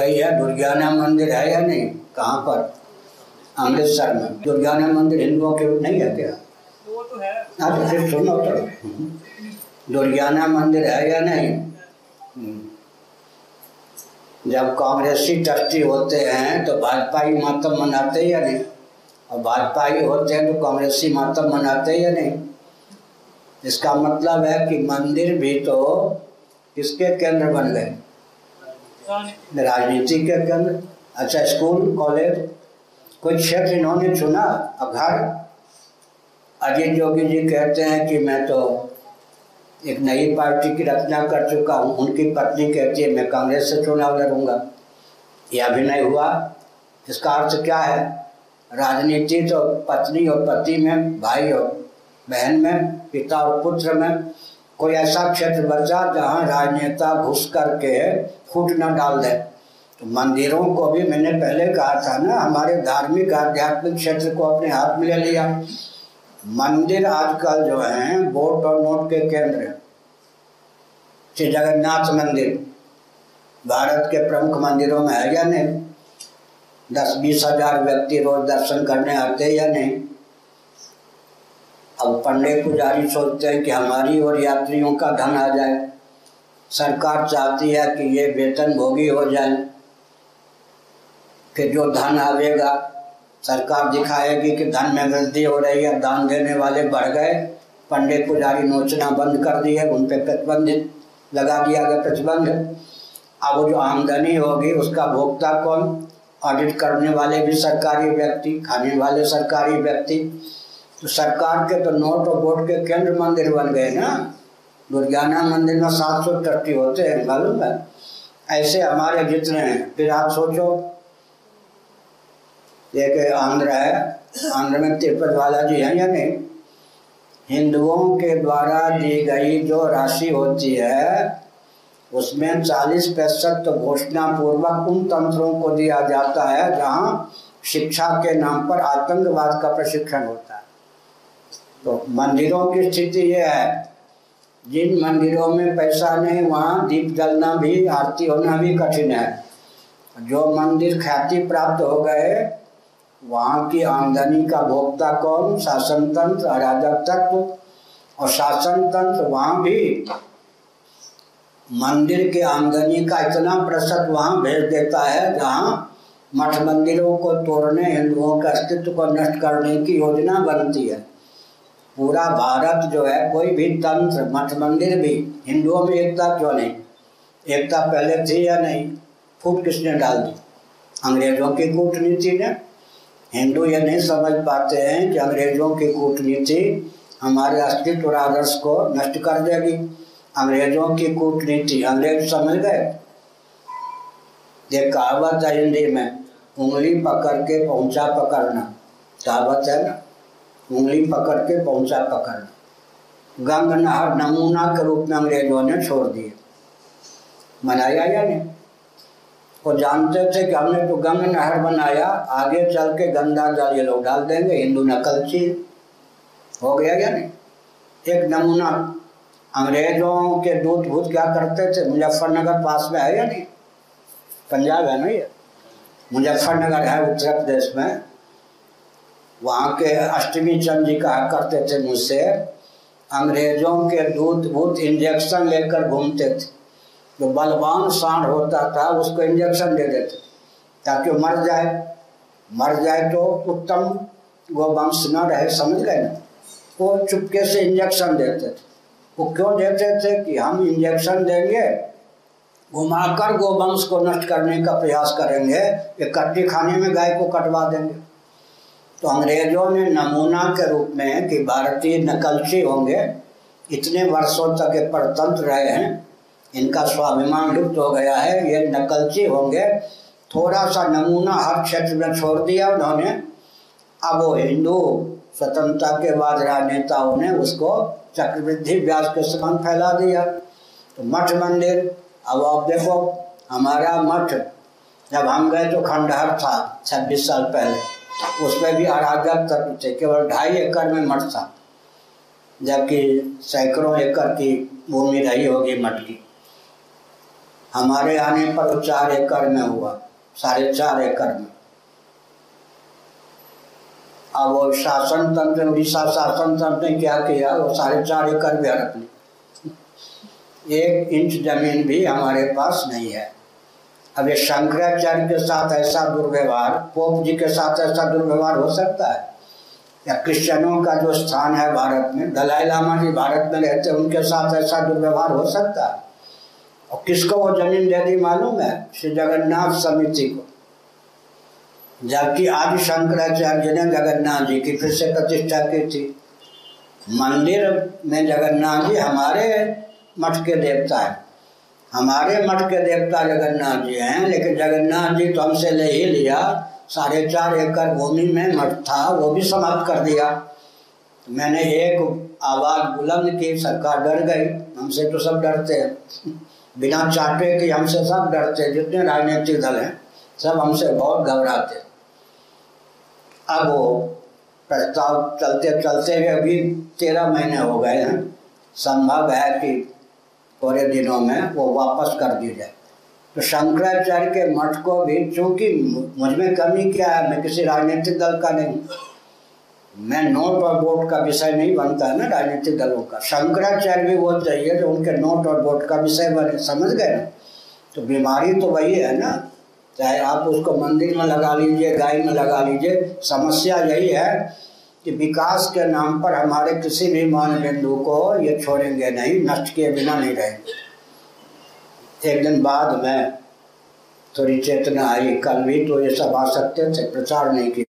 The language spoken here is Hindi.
रही है? दुर्गाना मंदिर है या नहीं? कहाँ पर? अमृतसर में। दुर्गाना मंदिर हिंदुओं के नहीं है क्या? वो तो है। हाँ तो फिर सुनो तो। दुर्गाना मंदिर है या नहीं? जब कांग्रेसी ट्रस्टी होते हैं तो भाजपाई मातम मनाते या नहीं? और भाजपा ही होते हैं तो कांग्रेसी मातम मनाते या नहीं? इसका मतलब है कि मंदिर भी तो किसके केंद्र बन गए? राजनीति के केंद्र अच्छा स्कूल कॉलेज कोई क्षेत्र इन्होंने चुना और घर? अजीत जोगी जी कहते हैं कि मैं तो एक नई पार्टी की रचना कर चुका हूँ। उनकी पत्नी कहती है, मैं कांग्रेस से चुनाव लड़ूँगा। यह अभिनय हुआ। इसका अर्थ क्या है? राजनीति तो पत्नी और पति में, भाई और बहन में, पिता और पुत्र में कोई ऐसा क्षेत्र बचा जहाँ राजनेता घुस करके फूट न डाल दे। तो मंदिरों को भी मैंने पहले कहा था ना, हमारे धार्मिक आध्यात्मिक क्षेत्र को अपने हाथ में ले लिया। मंदिर आजकल जो है वोट और नोट के केंद्र श्री जगन्नाथ मंदिर, भारत के प्रमुख मंदिरों में है या नहीं? दस बीस हज़ार व्यक्ति रोज दर्शन करने आते या नहीं? अब पंडे पुजारी सोचते हैं कि हमारी और यात्रियों का धन आ जाए। सरकार चाहती है कि ये वेतन भोगी हो जाए फिर जो धन आवेगा। सरकार दिखाएगी कि धन में वृद्धि हो रही है, दान देने वाले बढ़ गए। पंडित पुजारी नोचना बंद कर दिए उन पर प्रतिबंधित लगा दिया गया प्रतिबंध। अब जो आमदनी होगी, उसका भोक्ता कौन? ऑडिट करने वाले भी सरकारी व्यक्ति, खाने वाले सरकारी व्यक्ति। तो सरकार के तो नोट और वोट के केंद्र मंदिर बन गए ना। दुर्गाना मंदिर में सात सौ ट्रस्टी होते हैं, मालूम है? ऐसे हमारे जितने हैं, फिर आप सोचो। एक आंध्र है, आंध्र में तिरुपति बालाजी है या नहीं? हिंदुओं के द्वारा दी गई जो राशि होती है, उसमें 40 प्रतिशत तो घोषणा पूर्वक उन तंत्रों को दिया जाता है जहाँ शिक्षा के नाम पर आतंकवाद का प्रशिक्षण होता है। तो मंदिरों की स्थिति यह है। जिन मंदिरों में पैसा नहीं, वहाँ दीप जलना भी, आरती होना भी कठिन है। जो मंदिर ख्याति प्राप्त हो गए, वहाँ की आमदनी का भोक्ता कौन? शासन तंत्र अराजक तत्व। और शासन तंत्र, वहाँ भी मंदिर के आमदनी का इतना प्रतिशत वहाँ भेज देता है, जहाँ मठ मंदिरों को तोड़ने, हिंदुओं के अस्तित्व को नष्ट करने की योजना बनती है। पूरा भारत जो है, कोई भी तंत्र, मठ, मंदिर भी हिंदुओं में एकता क्यों नहीं? एकता पहले थी या नहीं? फूट किसने डाल दी? अंग्रेज़ों की कूटनीति ने। हिंदू ये नहीं समझ पाते हैं कि अंग्रेज़ों की कूटनीति हमारे अस्तित्व और आदर्श को नष्ट कर देगी। अंग्रेज़ों की कूटनीति अंग्रेज़ समझ गए? ये कहावत है हिंदी में, उंगली पकड़ के पहुँचा पकड़ना। कहावत है ना? उंगली पकड़ के पहुँचा पकड़। गंग नहर नमूना के रूप में अंग्रेज़ों ने छोड़ दिए। मनाया या नहीं? वो जानते थे कि हमने तो गंग नहर बनाया, आगे चल के गंदा जल ये लोग डाल देंगे, हिंदू नकल नकलची हो गया या नहीं? एक नमूना। अंग्रेज़ों के दूत भूत क्या करते थे? मुजफ्फरनगर पास में है या नहीं? पंजाब है ना ये? मुजफ्फरनगर है उत्तर प्रदेश में। वहाँ के अष्टमी चंद जी कहा करते थे मुझसे, अंग्रेज़ों के दूध भूत इंजेक्शन लेकर घूमते थे। जो बलवान सांड होता था, उसको इंजेक्शन दे देते। ताकि वो मर जाए। मर जाए तो उत्तम गोवंश न रहे, समझ गए ना? वो चुपके से इंजेक्शन देते थे। वो क्यों देते थे कि हम इंजेक्शन देंगे, घुमाकर गोवंश को नष्ट करने का प्रयास करेंगे कि कट्टी खाने में गाय को कटवा देंगे। तो अंग्रेज़ों ने नमूना के रूप में कि भारतीय नकलची होंगे, इतने वर्षों तक ये परतंत्र रहे हैं, इनका स्वाभिमान लुप्त हो गया है, ये नकलची होंगे। थोड़ा सा नमूना हर क्षेत्र में छोड़ दिया उन्होंने। अब वो हिंदू स्वतंत्रता के बाद राजनेताओं ने उसको चक्रवृद्धि व्यास के समान फैला दिया। तो मठ मंदिर, अब आप देखो, हमारा मठ, जब हम गए तो खंडहर था, छब्बीस साल पहले। उसमें भी अराजक तत्व थे केवल ढाई एकड़ में मठ था, जबकि सैकड़ों एकड़ की भूमि रही होगी मठ की। हमारे आने पर वो चार एकड़ में हुआ, साढ़े चार एकड़ में। अब वो शासन तंत्र, उड़ीसा शासन तंत्र ने क्या किया, वो साढ़े चार एकड़ भी हड़प ली एक इंच ज़मीन भी हमारे पास नहीं है। अब ये शंकराचार्य के साथ ऐसा दुर्व्यवहार, पोप जी के साथ ऐसा दुर्व्यवहार हो सकता है? या क्रिश्चियनों का जो स्थान है भारत में, दलाई लामा जी भारत में रहते उनके साथ ऐसा दुर्व्यवहार हो सकता है? और किसको वो ज़मीन दे दी मालूम है? श्री जगन्नाथ समिति को। जबकि आदि शंकराचार्य ने जगन्नाथ जी की फिर से प्रतिष्ठा की थी। मंदिर में जगन्नाथ जी हमारे मठ के देवता है। हमारे मठ के देवता जगन्नाथ जी हैं, लेकिन जगन्नाथ जी तो हमसे ले ही लिया। साढ़े चार एकड़ भूमि में मठ था, वो भी समाप्त कर दिया। मैंने एक आवाज़ बुलंद की, सरकार डर गई। हमसे तो सब डरते हैं। बिना चाटे कि हमसे सब डरते जितने राजनीतिक दल हैं, सब हमसे बहुत घबराते अब वो प्रस्ताव चलते चलते अभी तेरह महीने हो गए हैं। संभव है कि थोड़े दिनों में वो वापस कर दी जाए। तो शंकराचार्य के मठ को भी चूँकि मुझमें कमी क्या है, मैं किसी राजनीतिक दल का नहीं मैं नोट और वोट का विषय नहीं बनता है ना राजनीतिक दलों का। शंकराचार्य भी वो चाहिए जो उनके नोट और वोट का विषय बने, समझ गए ना? तो बीमारी तो वही है ना। चाहे आप उसको मंदिर में लगा लीजिए, गाय में लगा लीजिए, समस्या यही है कि विकास के नाम पर हमारे किसी भी मान बिंदु को ये छोड़ेंगे नहीं, नष्ट के बिना नहीं रहेंगे। एक दिन बाद में थोड़ी चेतना आई, कल भी तो ये सब आ सकते थे, प्रचार नहीं किया।